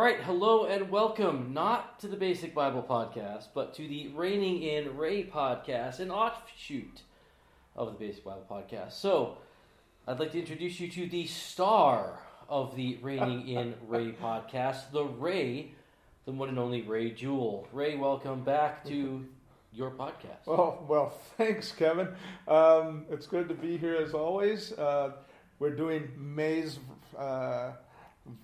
right, hello and welcome, not to the Basic Bible Podcast, but to the Reigning in Ray podcast, an offshoot of the Basic Bible Podcast. So, I'd like to introduce you to the star of the Reigning in Ray podcast, the Ray, the one and only Ray Jewell. Ray, welcome back to your podcast. Well, well, thanks, Kevin. Um, it's good to be here as always. Uh, we're doing May's uh,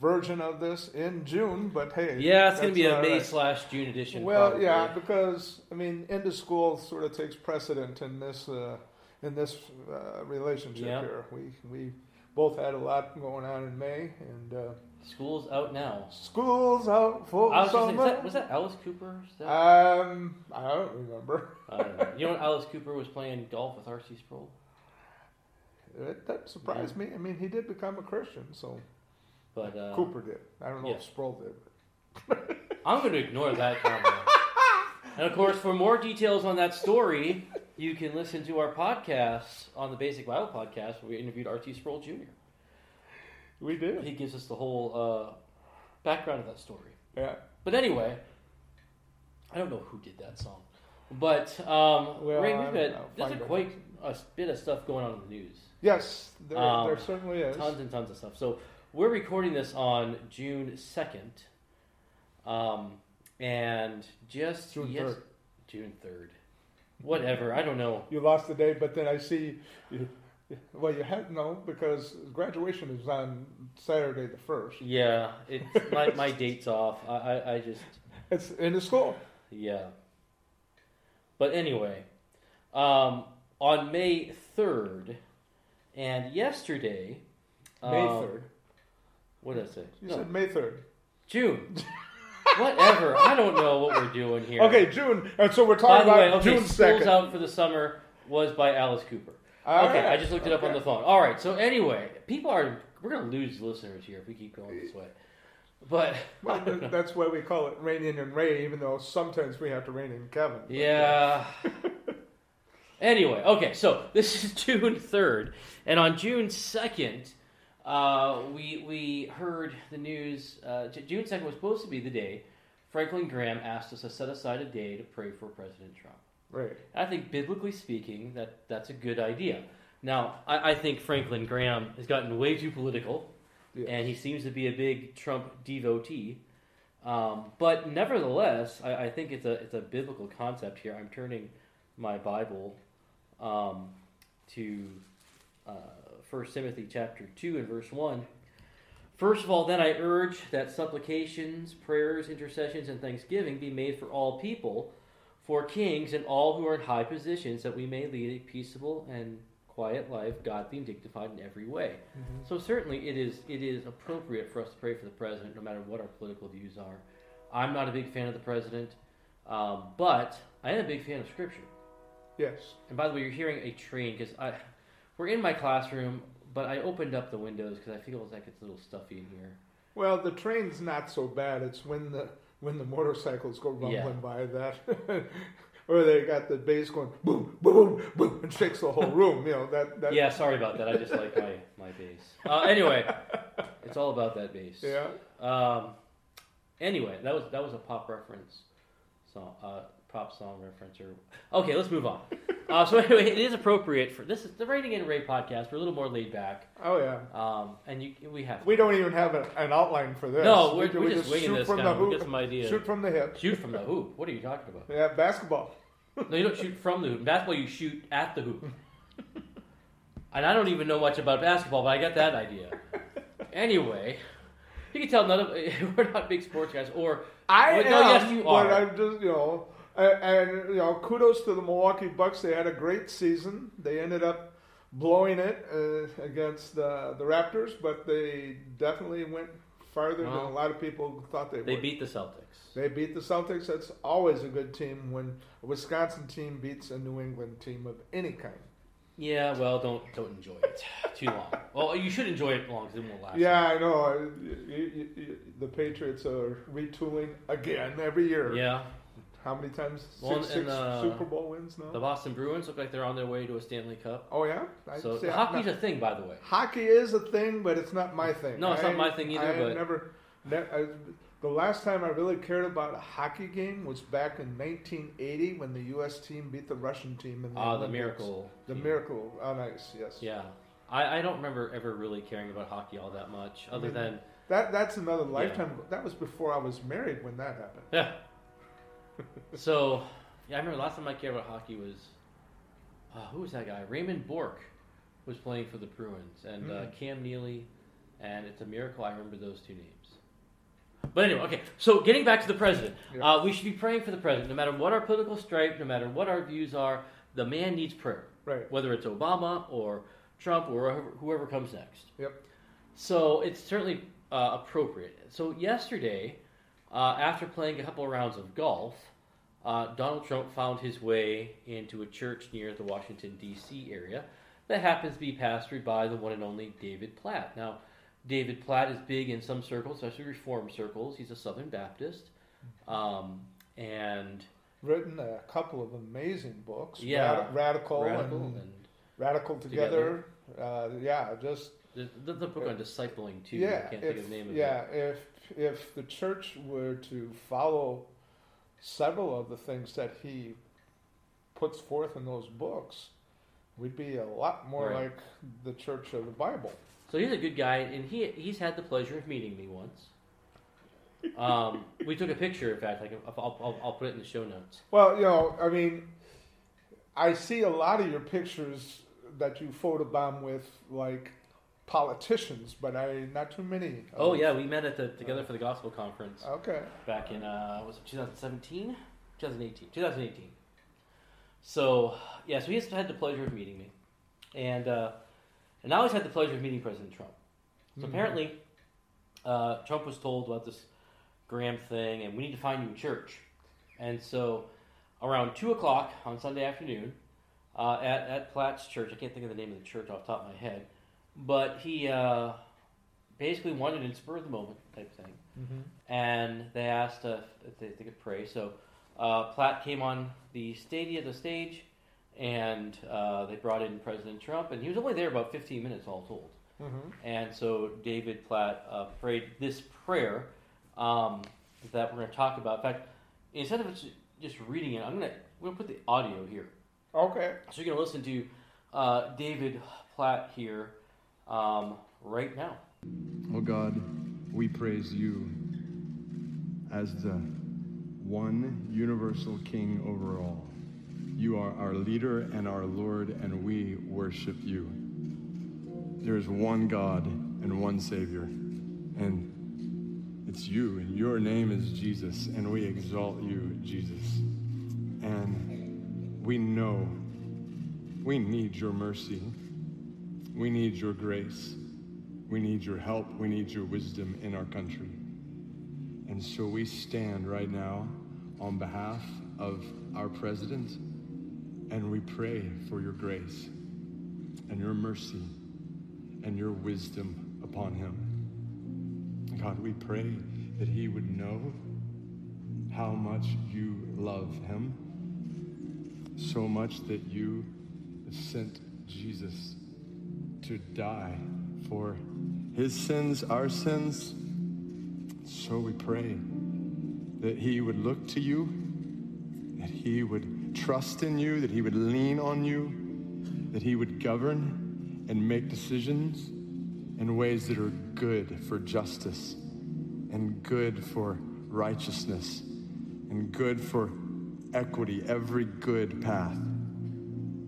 version of this in June, but hey, yeah, it's going to be a May right. slash June edition. Well, probably. yeah, because I mean, end of school sort of takes precedent in this uh, in this uh, relationship Yeah. here. We we both had a lot going on in May, and uh, School's out now. school's out for I was summer. is that, was that Alice Cooper? That- um, I don't remember. I don't know. You know when Alice Cooper was playing golf with R.C. Sproul? It, that surprised me. I mean, he did become a Christian, so But uh, Cooper did. I don't know yeah. if Sproul did. I'm going to ignore that comment. and of course, for more details on that story, you can listen to our podcast on the Basic Bible Podcast where we interviewed R.C. Sproul Jr. We did. He gives us the whole uh, background of that story. Yeah. But anyway, I don't know who did that song. But um, Well, Ray, we've got there's a quite a bit of stuff going on in the news. Yes, there, Um, there certainly is. tons and tons of stuff. So we're recording this on June second, um, and just June yes, 3rd. June third, whatever. I don't know. You lost the date, but then I see. You, well, you had no because graduation is on Saturday the first. Yeah, it my my date's off. I, I I just It's in the school. yeah. But anyway, um, on May third, and yesterday, May um, third. What did I say? You No, said May third. June. Whatever. I don't know what we're doing here. Okay, June. And so we're talking By the way, about okay, June School's. Out for the Summer was by Alice Cooper. All okay, right, I just looked it up on the phone. All right, so anyway, people are we're gonna lose listeners here if we keep going this way. But Well, th- that's why we call it Rain in and Ray, even though sometimes we have to rain in Kevin. But, yeah. anyway, okay, so this is June third, and on June second, uh, we we heard the news. Uh, J- June second was supposed to be the day Franklin Graham asked us to set aside a day to pray for President Trump. Right. I think biblically speaking, that that's a good idea. Now, I, I think Franklin Graham has gotten way too political, Yes. and he seems to be a big Trump devotee. Um, but nevertheless, I, I think it's a it's a biblical concept here. I'm turning my Bible um, to uh, First Timothy chapter two and verse one. First of all, then I urge that supplications, prayers, intercessions, and thanksgiving be made for all people, for kings and all who are in high positions, that we may lead a peaceable and quiet life, godly and dignified in every way. Mhm. So certainly it is it is appropriate for us to pray for the president, no matter what our political views are. I'm not a big fan of the president, um, but I am a big fan of Scripture. Yes. And by the way, you're hearing a train because I we're in my classroom, but I opened up the windows because I feel like it's a little stuffy in here. Well, the train's not so bad. It's when the when the motorcycles go rumbling Yeah. by that, or they got the bass going boom, boom, boom, and shakes the whole room. You know that. that Yeah, sorry about that. I just like my my bass. Uh, anyway, it's all about that bass. Yeah. Um, anyway, that was that was a pop reference song, uh, pop song reference. Or okay, let's move on. Uh, so anyway, it is appropriate for this is the Reigning in Ray podcast. We're a little more laid back, Oh yeah. um, and you we have We don't even have a, an outline for this. no, We- we're, we we're just winging shoot this. from the of, we hoop. get some ideas. Shoot from the hip. Shoot from the hoop. What are you talking about? Yeah, basketball. No, you don't shoot from the hoop. Basketball, you shoot at the hoop. and I don't even know much about basketball, but I got that idea. Anyway, you can tell none of we're not big sports guys. Or I Well, am, no, yes, you but are. I'm just you know, and, and you know, kudos to the Milwaukee Bucks. They had a great season. They ended up blowing it uh, against the the Raptors, but they definitely went farther than a lot of people thought they would. they beat the Celtics. They beat the Celtics. That's always a good team when a Wisconsin team beats a New England team of any kind. Yeah, well, don't don't enjoy it too long. Well, you should enjoy it long because it won't last. Yeah, I know. You, you, you, the Patriots are retooling again every year. Yeah. How many times? Well, six and, uh, Super Bowl wins now. The Boston Bruins look like they're on their way to a Stanley Cup. oh yeah. I So hockey's I'm a thing, by the way. hockey is a thing, but it's not my thing. No, it's not my thing either, I but- never, That, I, the last time I really cared about a hockey game was back in 1980 when the U.S. team beat the Russian team in the Ah, the miracle. The team. miracle on ice, yes. Yeah. I, I don't remember ever really caring about hockey all that much, other mean, than That that's another lifetime. That was before I was married when that happened. yeah. So, yeah, I remember last time I cared about hockey was uh, who was that guy? Raymond Bourque was playing for the Bruins, and uh, Mm. Cam Neely, and it's a miracle I remember those two names. But anyway, okay. So getting back to the president, uh, we should be praying for the president, no matter what our political stripe, no matter what our views are. The man needs prayer. Right. whether it's Obama or Trump or whoever, whoever comes next. Yep. So it's certainly uh, appropriate. So yesterday, uh, after playing a couple of rounds of golf, uh, Donald Trump found his way into a church near the Washington D.C. area that happens to be pastored by the one and only David Platt. Now, David Platt is big in some circles, especially Reform circles. He's a Southern Baptist, um, and Written a couple of amazing books. Yeah. Rad- radical, radical and and radical together. Uh, yeah, just the, the, the book on discipling too. yeah. I can't if, think of the name of it. yeah, if if the church were to follow several of the things that he puts forth in those books, we'd be a lot more Right. like the church of the Bible. So he's a good guy, and he he's had the pleasure of meeting me once. Um, we took a picture, in fact. Like I'll, I'll, I'll put it in the show notes. Well, you know, I mean, I see a lot of your pictures that you photobomb with, like politicians, but I not too many. Oh yeah, we met at the Together for the Gospel conference Okay. back in uh, was it 2017, 2018, 2018. So yeah, so he's had the pleasure of meeting me, and uh, and I always had the pleasure of meeting President Trump. So Mhm. apparently, uh, Trump was told about this Graham thing, and we need to find you a church. And so, around two o'clock on Sunday afternoon, uh, at at Platt's church, I can't think of the name of the church off the top of my head, but he uh, basically wanted an spur of the moment type thing, Mhm. and they asked uh, if they, they could pray. So uh, Platt came on the stadium, the stage, and uh, they brought in President Trump, and he was only there about 15 minutes all told. Mhm. And so David Platt uh, prayed this prayer um, that we're going to talk about. In fact, instead of just- reading it, I'm going to we're going to put the audio here. Okay. So you're going to listen to uh, David Platt here um, right now. Oh God, we praise you as the one universal King over all. You are our leader and our Lord, and we worship you. There is one God and one Savior, and it's you, and your name is Jesus, and we exalt you, Jesus. And we know we need your mercy, we need your grace. We need your help. We need your wisdom in our country. And so we stand right now on behalf of our president and we pray for your grace and your mercy and your wisdom upon him. God, we pray that he would know how much you love him, so much that you sent Jesus to die for his sins, our sins. So we pray that he would look to you, that he would trust in you, that he would lean on you, that he would govern and make decisions in ways that are good for justice and good for righteousness and good for equity, every good path.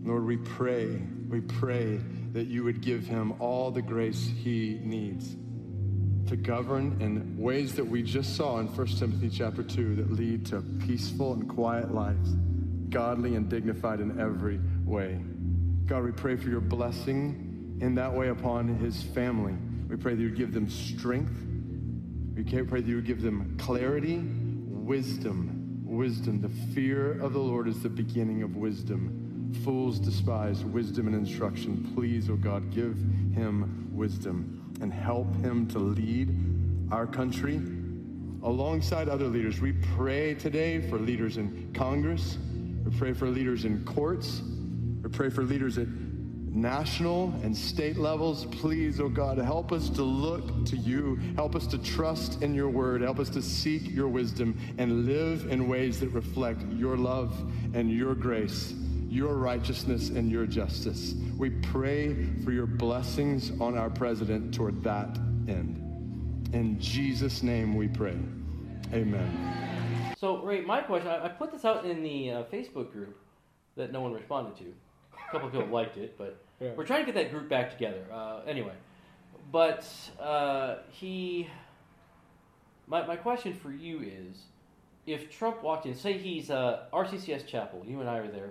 Lord, we pray, we pray that you would give him all the grace he needs to govern in ways that we just saw in 1 Timothy chapter 2 that lead to peaceful and quiet lives, godly and dignified in every way. God, we pray for your blessing in that way upon his family. We pray that you give them strength. We pray that you would give them clarity, wisdom, wisdom. The fear of the Lord is the beginning of wisdom. Fools despise wisdom and instruction. Please, O oh God, give him wisdom and help him to lead our country alongside other leaders. We pray today for leaders in Congress. We pray for leaders in courts. We pray for leaders at national and state levels. Please, oh God, help us to look to you. Help us to trust in your word. Help us to seek your wisdom and live in ways that reflect your love and your grace, your righteousness and your justice. We pray for your blessings on our president toward that end. In Jesus' name we pray. Amen. So, Ray, my question I, I put this out in the uh, Facebook group that no one responded to. A couple of people liked it, but Yeah. we're trying to get that group back together. Uh, anyway, but uh, he. My, my question for you is if Trump walked in, say he's uh, RCCS Chapel, you and I are there,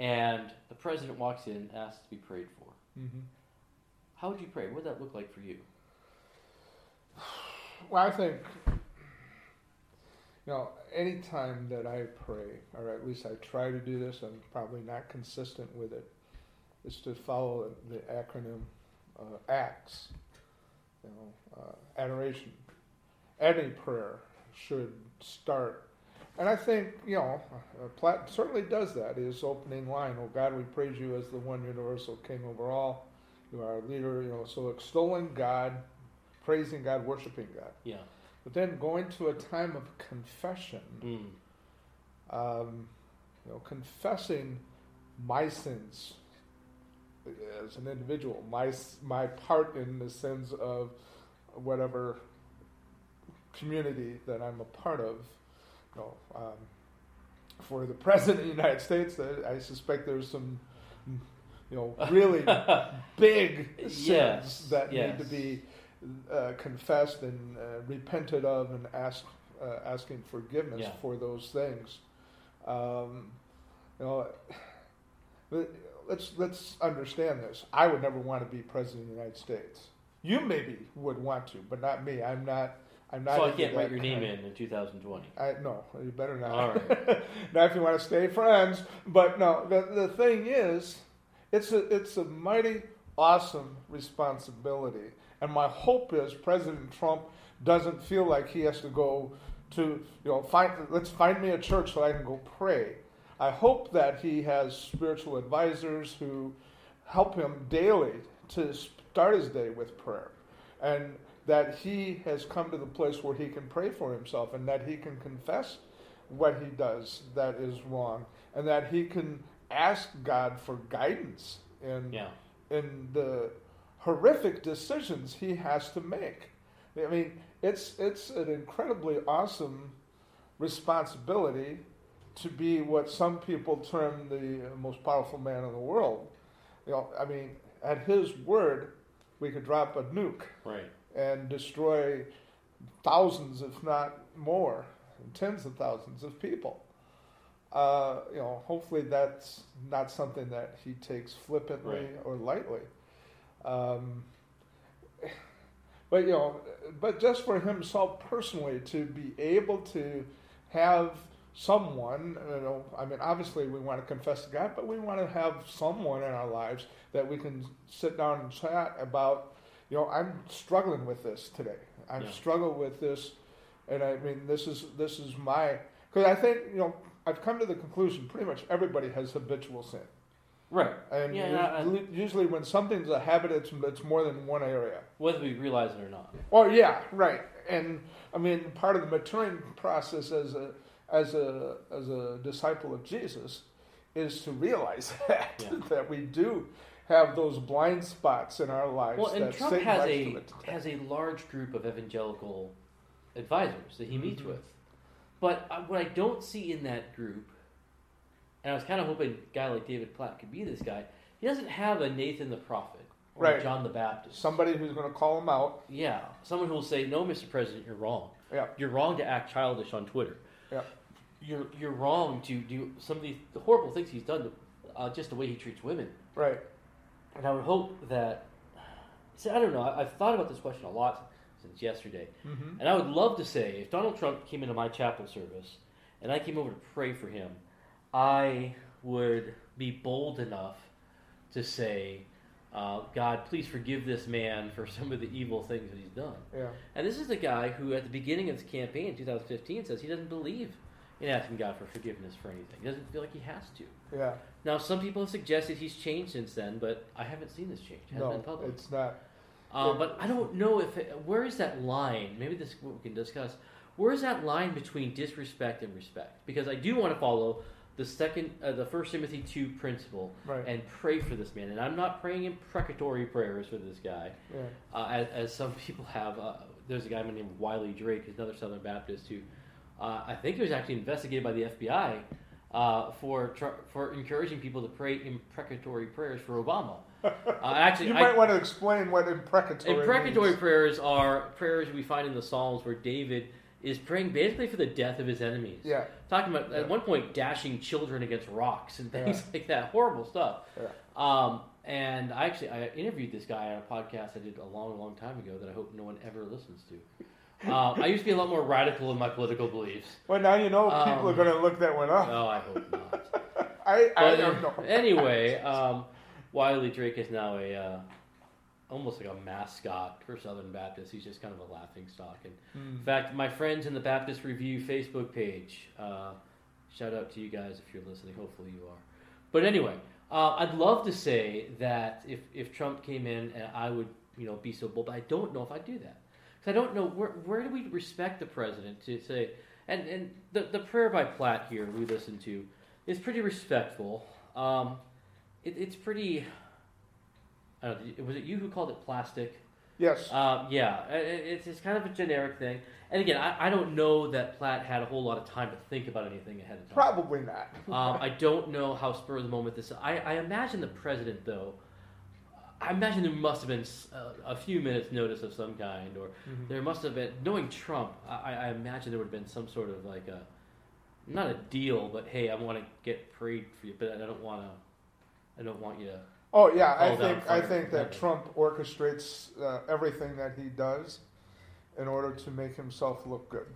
and the president walks in, and asks to be prayed for, Mhm. how would you pray? What would that look like for you? Well, I think, you know, anytime that I pray, or at least I try to do this, I'm probably not consistent with it, is to follow the acronym uh, ACTS. You know, uh, adoration. Any prayer should start. And I think, you know, uh, Platt certainly does that. His opening line, Oh God, we praise you as the one universal King over all. You are our leader, you know, so extolling God, praising God, worshiping God. Yeah. But then going to a time of confession, Mm. um, you know, confessing my sins as an individual, my my part in the sins of whatever community that I'm a part of. You know, um, for the president of the United States, I suspect there's some, you know, really big sins Yes, that yes. need to be uh, confessed and uh, repented of and asked, uh, asking forgiveness Yeah. for those things. Um, you know, let's let's understand this. I would never want to be president of the United States. You maybe would want to, but not me. I'm not. I'm not. So I can't write your name in in 2020. I no, you better not. All right. now, if you want to stay friends, but no. The the thing is, it's a it's a mighty awesome responsibility, and my hope is President Trump doesn't feel like he has to go to you know find let's find me a church so I can go pray. I hope that he has spiritual advisors who help him daily to start his day with prayer, and that he has come to the place where he can pray for himself and that he can confess what he does that is wrong, and that he can ask God for guidance in Yeah. in the horrific decisions he has to make. I mean, it's it's an incredibly awesome responsibility to be what some people term the most powerful man in the world. You know, I mean, at his word, we could drop a nuke Right. And destroy thousands, if not more, tens of thousands of people. Uh, you know, hopefully that's not something that he takes flippantly Right. or lightly. Um, but you know, but just for himself personally to be able to have someone, you know, I mean, obviously we want to confess to God, but we want to have someone in our lives that we can sit down and chat about. You know, I'm struggling with this today. I've Yeah. struggled with this, and I mean, this is this is my because I think you know I've come to the conclusion pretty much everybody has habitual sin. Right. And Yeah, us- and I- usually when something's a habit, it's, it's more than one area. Whether we realize it or not. Oh yeah, right. And I mean, part of the maturing process as a as a as a disciple of Jesus is to realize that Yeah. that we do have those blind spots in our lives. Well, and that Trump Satan has a has a large group of evangelical advisors that he meets Mhm. with, but uh, what I don't see in that group, and I was kind of hoping a guy like David Platt could be this guy. He doesn't have a Nathan the prophet or Right. John the Baptist. somebody who's going to call him out. yeah, someone who will say, "No, Mr. President, you're wrong. Yeah, You're wrong to act childish on Twitter. yeah, You're you're wrong to do some of these the horrible things he's done. To, uh, just the way he treats women." right. And I would hope that. See, I don't know. I, I've thought about this question a lot since yesterday, hmm and I would love to say if Donald Trump came into my chapel service and I came over to pray for him, I would be bold enough to say, uh, "God, please forgive this man for some of the evil things that he's done." Yeah, And this is the guy who, at the beginning of his campaign in 2015, says he doesn't believe in asking God for forgiveness for anything. He doesn't feel like he has to. Yeah. Now, some people have suggested he's changed since then, but I haven't seen this change. It hasn't No, been public. it's not. Uh, but I don't know if it, where is that line? Maybe this is what we can discuss. Where is that line between disrespect and respect? Because I do want to follow the second, uh, the First Timothy two principle Right. and pray for this man. And I'm not praying imprecatory prayers for this guy, Yeah. uh, as, as some people have. Uh, there's a guy named Wiley Drake, who's another Southern Baptist who uh, I think he was actually investigated by the FBI uh, for tr- for encouraging people to pray imprecatory prayers for Obama. Uh, actually, You I- might want to explain what imprecatory. Imprecatory means. prayers are prayers we find in the Psalms where David is praying basically for the death of his enemies. Yeah. Talking about Yeah. at one point dashing children against rocks and things Yeah. like that. Horrible stuff. Yeah. Um, and I actually I interviewed this guy on a podcast I did a long, long time ago that I hope no one ever listens to. Um, I used to be a lot more radical in my political beliefs. Well, now you know people Um, are going to look that one up. Oh, I hope not. I, I don't know. anyway, um, Wiley Drake is now a uh, almost like a mascot for Southern Baptists. He's just kind of a laughing stock. And Hmm. in fact, my friends in the Baptist Review Facebook page, uh, shout out to you guys if you're listening. Hopefully you are. But anyway, uh, I'd love to say that if, if Trump came in, and I would you know be so bold, but I don't know if I'd do that because I don't know where where do we respect the president to say. And, and the, the prayer by Platt here we listened to is pretty respectful. Um, it, it's pretty. I don't know, was it you who called it plastic? Yes. Um, yeah, i- i- it's, it's kind of a generic thing. And again, I, I don't know that Platt had a whole lot of time to think about anything ahead of time. Probably not. Um, I don't know how spur of the moment this. I, I imagine the president, though. I imagine there must have been a few minutes notice of some kind, or Mhm. there must have been. Knowing Trump, I, I imagine there would have been some sort of like a, not a deal, but hey, I want to get prayed for you, but I don't want to. I don't want you to. Oh yeah, I think I think that heaven. Trump orchestrates uh, everything that he does in order to make himself look good,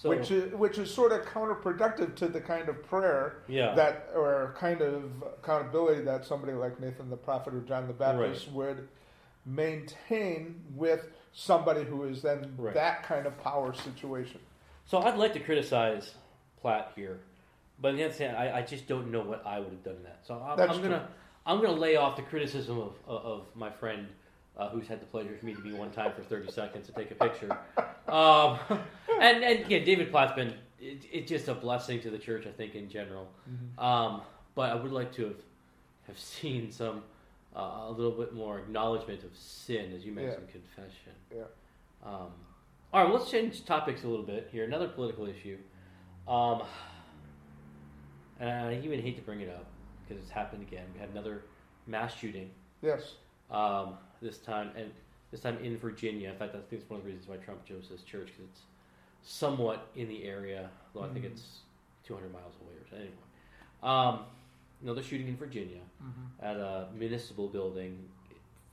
So which is which is sort of counterproductive to the kind of prayer yeah, that or kind of accountability that somebody like Nathan the prophet or John the Baptist would maintain with somebody who is then Right. that kind of power situation. So I'd like to criticize Platt here, but on the other hand, I, I just don't know what I would have done in that. So I'm, I'm gonna I'm gonna lay off the criticism of of, of my friend. Uh, who's had the pleasure for me to be one time for 30 seconds to take a picture. Um, and, and yeah, David Platt's been, it, it's just a blessing to the church, I think, in general. Um, but I would like to have, have seen some, uh, a little bit more acknowledgement of sin, as you mentioned, confession. Yeah. Um, all right, let's change topics a little bit here. Another political issue. Um, and I even hate to bring it up because it's happened again. We had another mass shooting Yes. um, this time, and this time in Virginia. In fact, I think it's one of the reasons why Trump chose this church because it's somewhat in the area, though I think Mhm. it's 200 miles away or so. Anyway, um, another shooting in Virginia at a municipal building.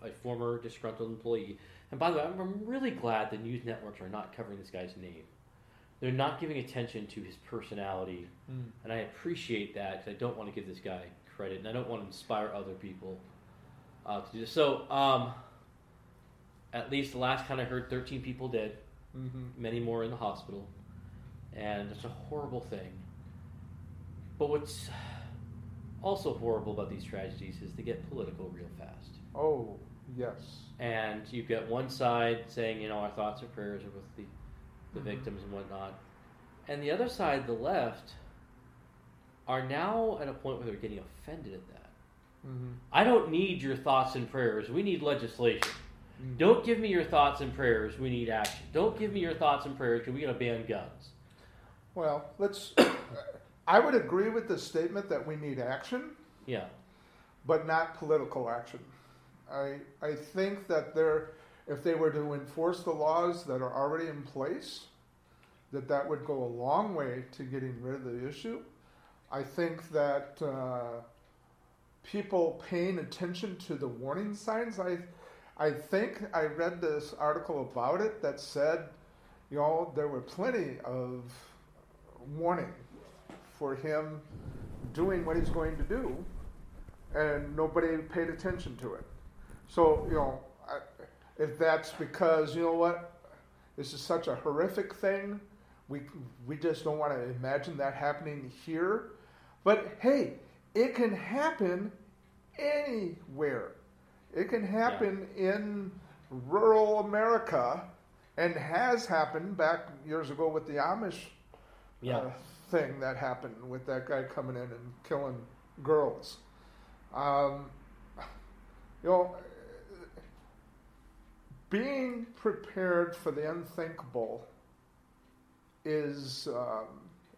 A former disgruntled employee. And by the way, I'm, I'm really glad the news networks are not covering this guy's name. They're not giving attention to his personality, Mm. and I appreciate that because I don't want to give this guy credit, and I don't want to inspire other people uh, to do this. So, um, at least the last time I heard, 13 people dead, hmm many more in the hospital, and it's a horrible thing. But what's also horrible about these tragedies is they get political real fast. Oh yes. And you get one side saying, you know, our thoughts and prayers are with the, the Mhm. victims and whatnot. And the other side, the left, are now at a point where they're getting offended at that. Hmm I don't need your thoughts and prayers. We need legislation. Don't give me your thoughts and prayers. We need action. Don't give me your thoughts and prayers because we got to ban guns. Well, let's. I would agree with the statement that we need action, Yeah. but not political action. I I think that there, if they were to enforce the laws that are already in place, that that would go a long way to getting rid of the issue. I think that uh, people paying attention to the warning signs. I I think I read this article about it that said, you know, there were plenty of warning for him doing what he's going to do, and nobody paid attention to it. So, you know, I, if that's because, you know what, this is such a horrific thing, we we just don't want to imagine that happening here. But hey, it can happen anywhere. It can happen in rural America, and has happened back years ago with the Amish Yeah. uh, thing that happened with that guy coming in and killing girls. Um, you know, being prepared for the unthinkable is um,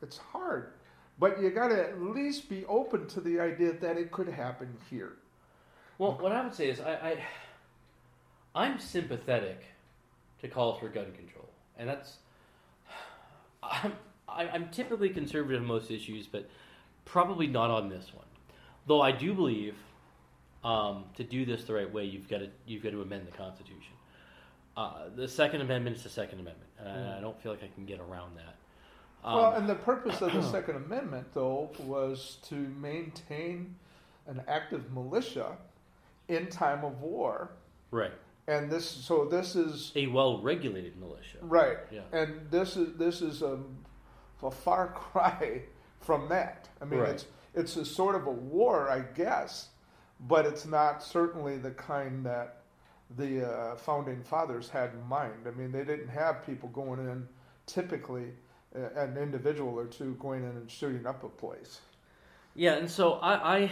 it's hard, but you got to at least be open to the idea that it could happen here. Well, what I would say is I, I I'm sympathetic to calls for gun control, and that's I'm I- I'm typically conservative on most issues, but probably not on this one. Though I do believe um, to do this the right way, you've got to you've got to amend the Constitution. Uh, the Second Amendment is the Second Amendment, and I, I don't feel like I can get around that. Um, well, and the purpose of the Second Amendment, though, was to maintain an active militia in time of war, right, and this so this is a well-regulated militia. right, Yeah. and this is this is a, a far cry from that. I mean, Right. it's it's a sort of a war, I guess, but it's not certainly the kind that the uh, founding fathers had in mind. I mean, they didn't have people going in typically. An individual or two going in and shooting up a place. Yeah, and so I, I,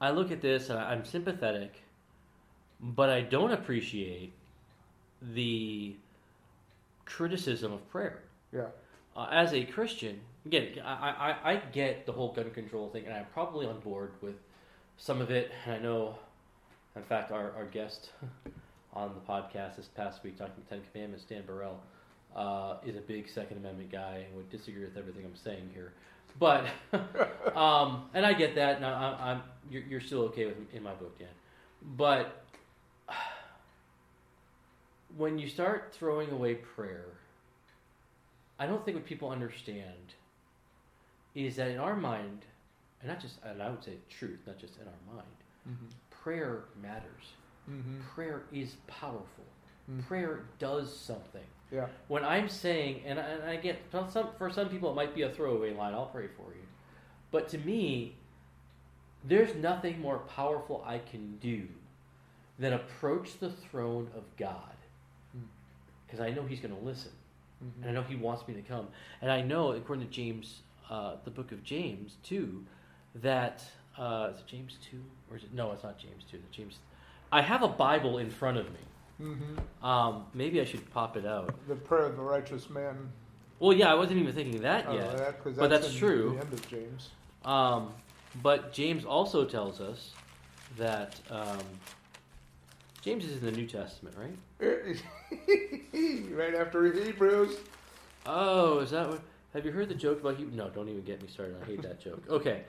I look at this and I'm sympathetic, but I don't appreciate the criticism of prayer. Yeah. Uh, as a Christian, again, I, I, I get the whole gun control thing, and I'm probably on board with some of it. And I know, in fact, our, our guest on the podcast this past week, talking the Ten Commandments, Dan Burrell, uh, is a big Second Amendment guy and would disagree with everything I'm saying here. But, um, and I get that, and I, I'm, you're, you're still okay with in my book, Dan. But when you start throwing away prayer, I don't think what people understand is that in our mind, and not just, and I would say truth, not just in our mind, Mm-hmm. prayer matters. Mm-hmm. Prayer is powerful. Mhm. Prayer does something. Yeah. When I'm saying, and I, and I get for some for some people it might be a throwaway line. I'll pray for you, but to me, there's nothing more powerful I can do than approach the throne of God, Mm. because I know He's going to listen, Mm-hmm. and I know He wants me to come, and I know according to James, uh, the book of James too, that uh, is it James two or is it no? It's not James two. It's James. I have a Bible in front of me. Mm-hmm. Um, maybe I should pop it out. The prayer of the righteous man. Well, yeah, I wasn't even thinking that Oh, yet. that- 'cause but that's true. The end of James. Um, but James also tells us that um, James is in the New Testament, right? right after Hebrews. Oh, is that what? Have you heard the joke about you? No, don't even get me started. I hate that joke. Okay.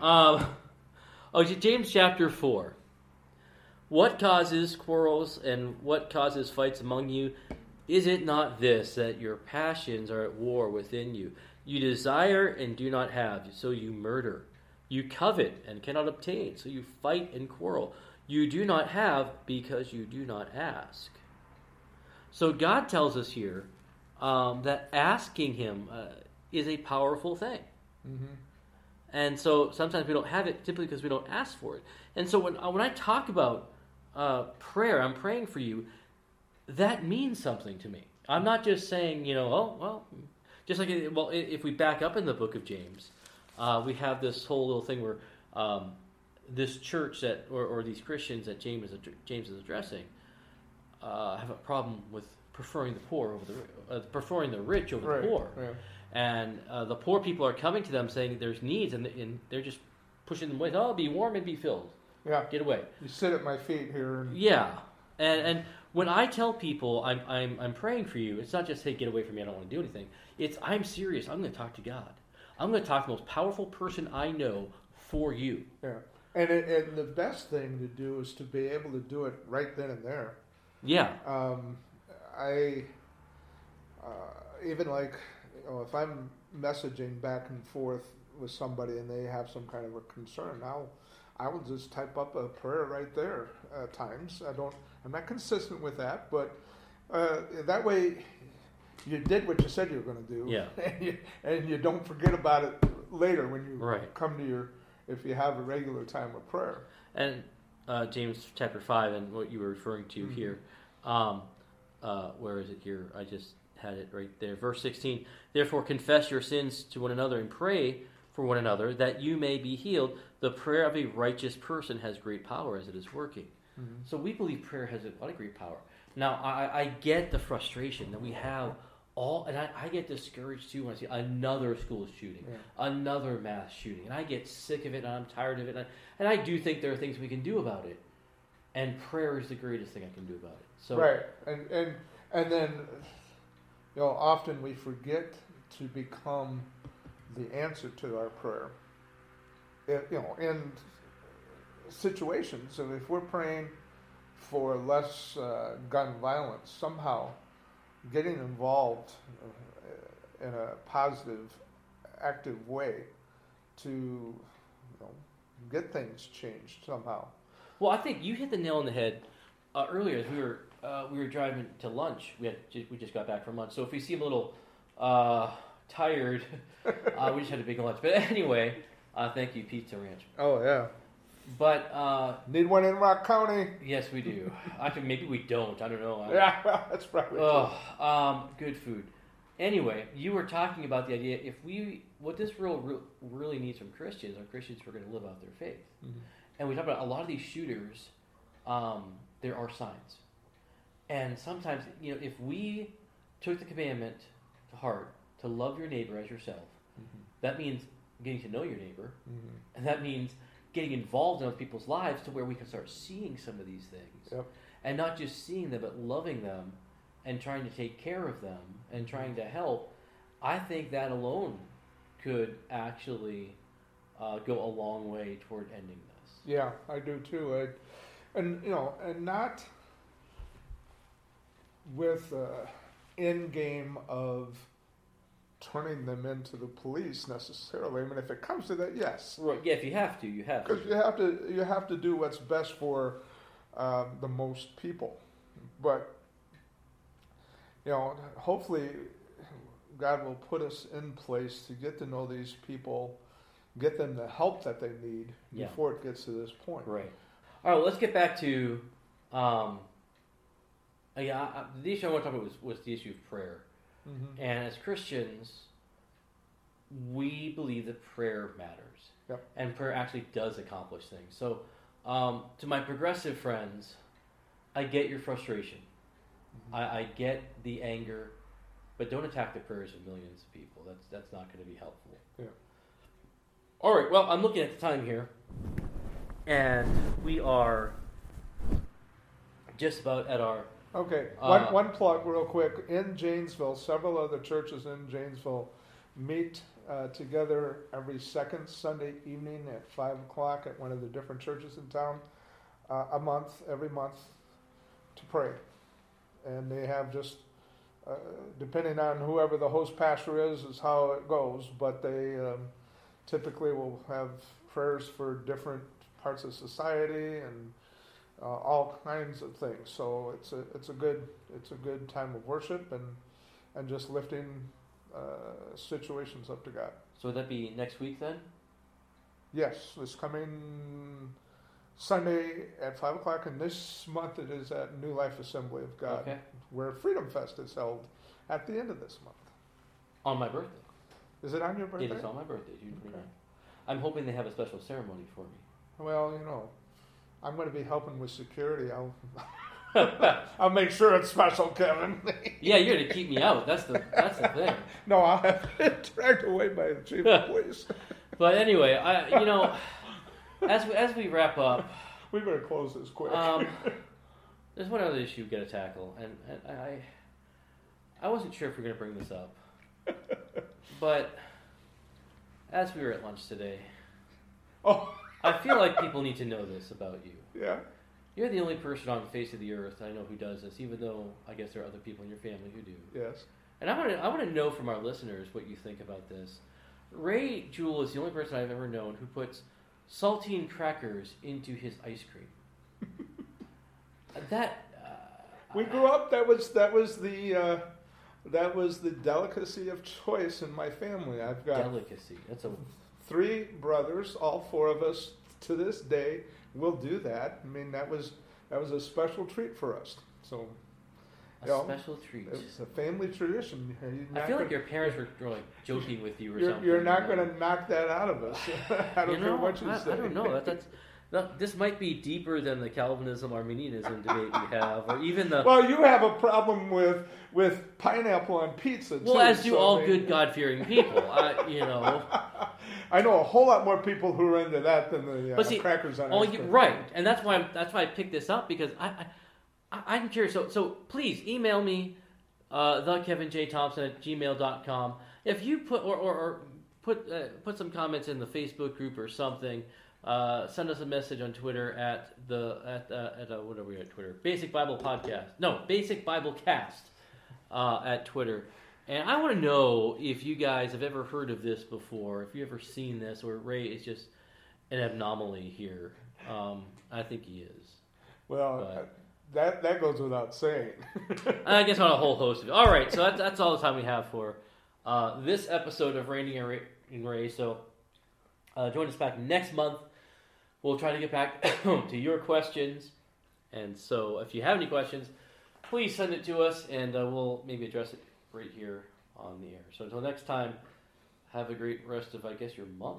Um, oh, James chapter 4. What causes quarrels and what causes fights among you? Is it not this, that your passions are at war within you? You desire and do not have, so you murder. You covet and cannot obtain, so you fight and quarrel. You do not have because you do not ask. So God tells us here um, that asking Him uh, is a powerful thing. Mm-hmm. And so sometimes we don't have it typically because we don't ask for it. And so when, uh, when I talk about uh, prayer, I'm praying for you, that means something to me. I'm not just saying, you know, oh, well, just like, it- well, if we back up in the book of James, uh, we have this whole little thing where um, this church that, or, or these Christians that James is, James is addressing, uh, have a problem with preferring the poor over the uh, preferring the rich over Right. the poor and uh, the poor people are coming to them saying there's needs, and, and they're just pushing them away. Oh, be warm and be filled. Yeah. Get away. You sit at my feet here. And, Yeah, and and when I tell people I'm I'm I'm praying for you, it's not just hey get away from me. I don't want to do anything. It's I'm serious. I'm going to talk to God. I'm going to talk to the most powerful person I know for you. yeah. And, it, and the best thing to do is to be able to do it right then and there. Yeah, Um, I uh, even like you know, if I'm messaging back and forth with somebody and they have some kind of a concern, I'll I will just type up a prayer right there at times. I don't I'm not consistent with that, but uh, that way you did what you said you were going to do. Yeah. And you, and you don't forget about it later when you Right. come to your, if you have a regular time of prayer. And uh, James chapter 5, and what you were referring to Mhm. here, um, uh, where is it here? I just had it right there. Verse 16 Therefore, confess your sins to one another and pray for one another that you may be healed. The prayer of a righteous person has great power as it is working. Mm-hmm. So we believe prayer has a lot of great power. Now, I, I get the frustration that we have all, and I, I get discouraged too when I see another school shooting, Yeah. another mass shooting, and I get sick of it and I'm tired of it. And I, and I do think there are things we can do about it, and prayer is the greatest thing I can do about it. So, right, and and and then, you know, often we forget to become the answer to our prayer. You know, in situations, and if we're praying for less uh, gun violence, somehow getting involved uh, in a positive, active way to, you know, get things changed somehow. Well, I think you hit the nail on the head uh, earlier. As we were uh, we were driving to lunch. We had we just got back from lunch. So if we seem a little uh, tired, uh, we just had a big lunch. But anyway, uh, thank you, Pizza Ranch. Oh yeah, But uh, need one in Rock County. yes, we do. Actually, maybe we don't. I don't know. I- Yeah, well, that's probably true. Oh, um, good food. Anyway, you were talking about the idea if we what this world re- really needs from Christians are Christians who are going to live out their faith. Mhm. And we talk about a lot of these shooters. Um, there are signs, and sometimes you know if we took the commandment to heart to love your neighbor as yourself, Mhm. that means getting to know your neighbor, Mhm. and that means getting involved in other people's lives to where we can start seeing some of these things. Yep. And not just seeing them, but loving them and trying to take care of them and trying to help. I think that alone could actually uh, go a long way toward ending this. Yeah, I do too. I, and you know, and not with uh, end game of turning them into the police necessarily. I mean, if it comes to that, yes, Right. Yeah, if you have to, you have to. because you have to you have to do what's best for um, the most people. But you know, hopefully, God will put us in place to get to know these people, get them the help that they need Yeah. before it gets to this point. Right. All right. Well, let's get back to. Um, uh, yeah, the issue I want to talk about was, was the issue of prayer. Hmm And as Christians, we believe that prayer matters. Yep. And prayer actually does accomplish things. So, um, to my progressive friends, I get your frustration. I, I get the anger, but don't attack the prayers of millions of people. That's that's not going to be helpful. Yeah. All right. Well, I'm looking at the time here, and we are just about at our Okay, Uh, one, one plug real quick. In Janesville, several other churches in Janesville meet uh, together every second Sunday evening at 5 o'clock at one of the different churches in town, uh, a month, every month, to pray. And they have just, uh, depending on whoever the host pastor is, is how it goes, but they um, typically will have prayers for different parts of society and uh, all kinds of things. So it's a it's a good it's a good time of worship and and just lifting uh, situations up to God. So would that be next week then? Yes, this coming Sunday at five o'clock, and this month it is at New Life Assembly of God, Okay. where Freedom Fest is held at the end of this month. On my birthday. Is it on your birthday? It is on my birthday, June Okay. I'm hoping they have a special ceremony for me. Well, you know, I'm going to be helping with security. I'll I'll make sure it's special, Kevin. Yeah, you're gonna keep me out. That's the that's the thing. no, I'll have it dragged away by the chief of police. But anyway, I you know, as we, as we wrap up, We better close this quick. um, there's one other issue we got to tackle, and, and I I wasn't sure if we are gonna bring this up, but as we were at lunch today, oh, I feel like people need to know this about you. yeah. You're the only person on the face of the earth I know who does this, even though I guess there are other people in your family who do. Yes. And I want to I want to know from our listeners what you think about this. Ray Jewell is the only person I've ever known who puts saltine crackers into his ice cream. that uh, We grew up. That was that was the uh, that was the delicacy of choice in my family. I've got Delicacy. That's a three brothers, all four of us to this day will do that. I mean, that was that was a special treat for us. So a Yeah. special treat. it's a family tradition. I feel like gonna- your parents were like joking with you or you're, something. you're not going to knock that out of us. I don't you know, care what you I, say. I don't know. That, that's that, this might be deeper than the Calvinism Arminianism debate we have, or even the Well, you have a problem with with pineapple on pizza. well, too, as do so all they- good God fearing people. I, you know, I know a whole lot more people who are into that than the uh, But see, crackers on oh, you, right, and that's why I'm, that's why I picked this up because I, I I'm curious. So so please email me uh, the Kevin J Thompson at gmail.com. If you put or, or, or put uh, put some comments in the Facebook group or something. Uh, send us a message on Twitter at the at uh, at uh, what are we at Twitter? Basic Bible Podcast. No, Basic Bible Cast uh, at Twitter. And I want to know if you guys have ever heard of this before, if you ever seen this, or Ray is just an anomaly here. Um, I think he is. Well, But- uh, that that goes without saying. I guess on a whole host of it. All right, so that's, that's all the time we have for uh, this episode of and Ray. and Ray. So uh, join us back next month. We'll try to get back to your questions. And so if you have any questions, please send it to us and uh, we'll maybe address it right here on the air. So until next time, have a great rest of, I guess, your month.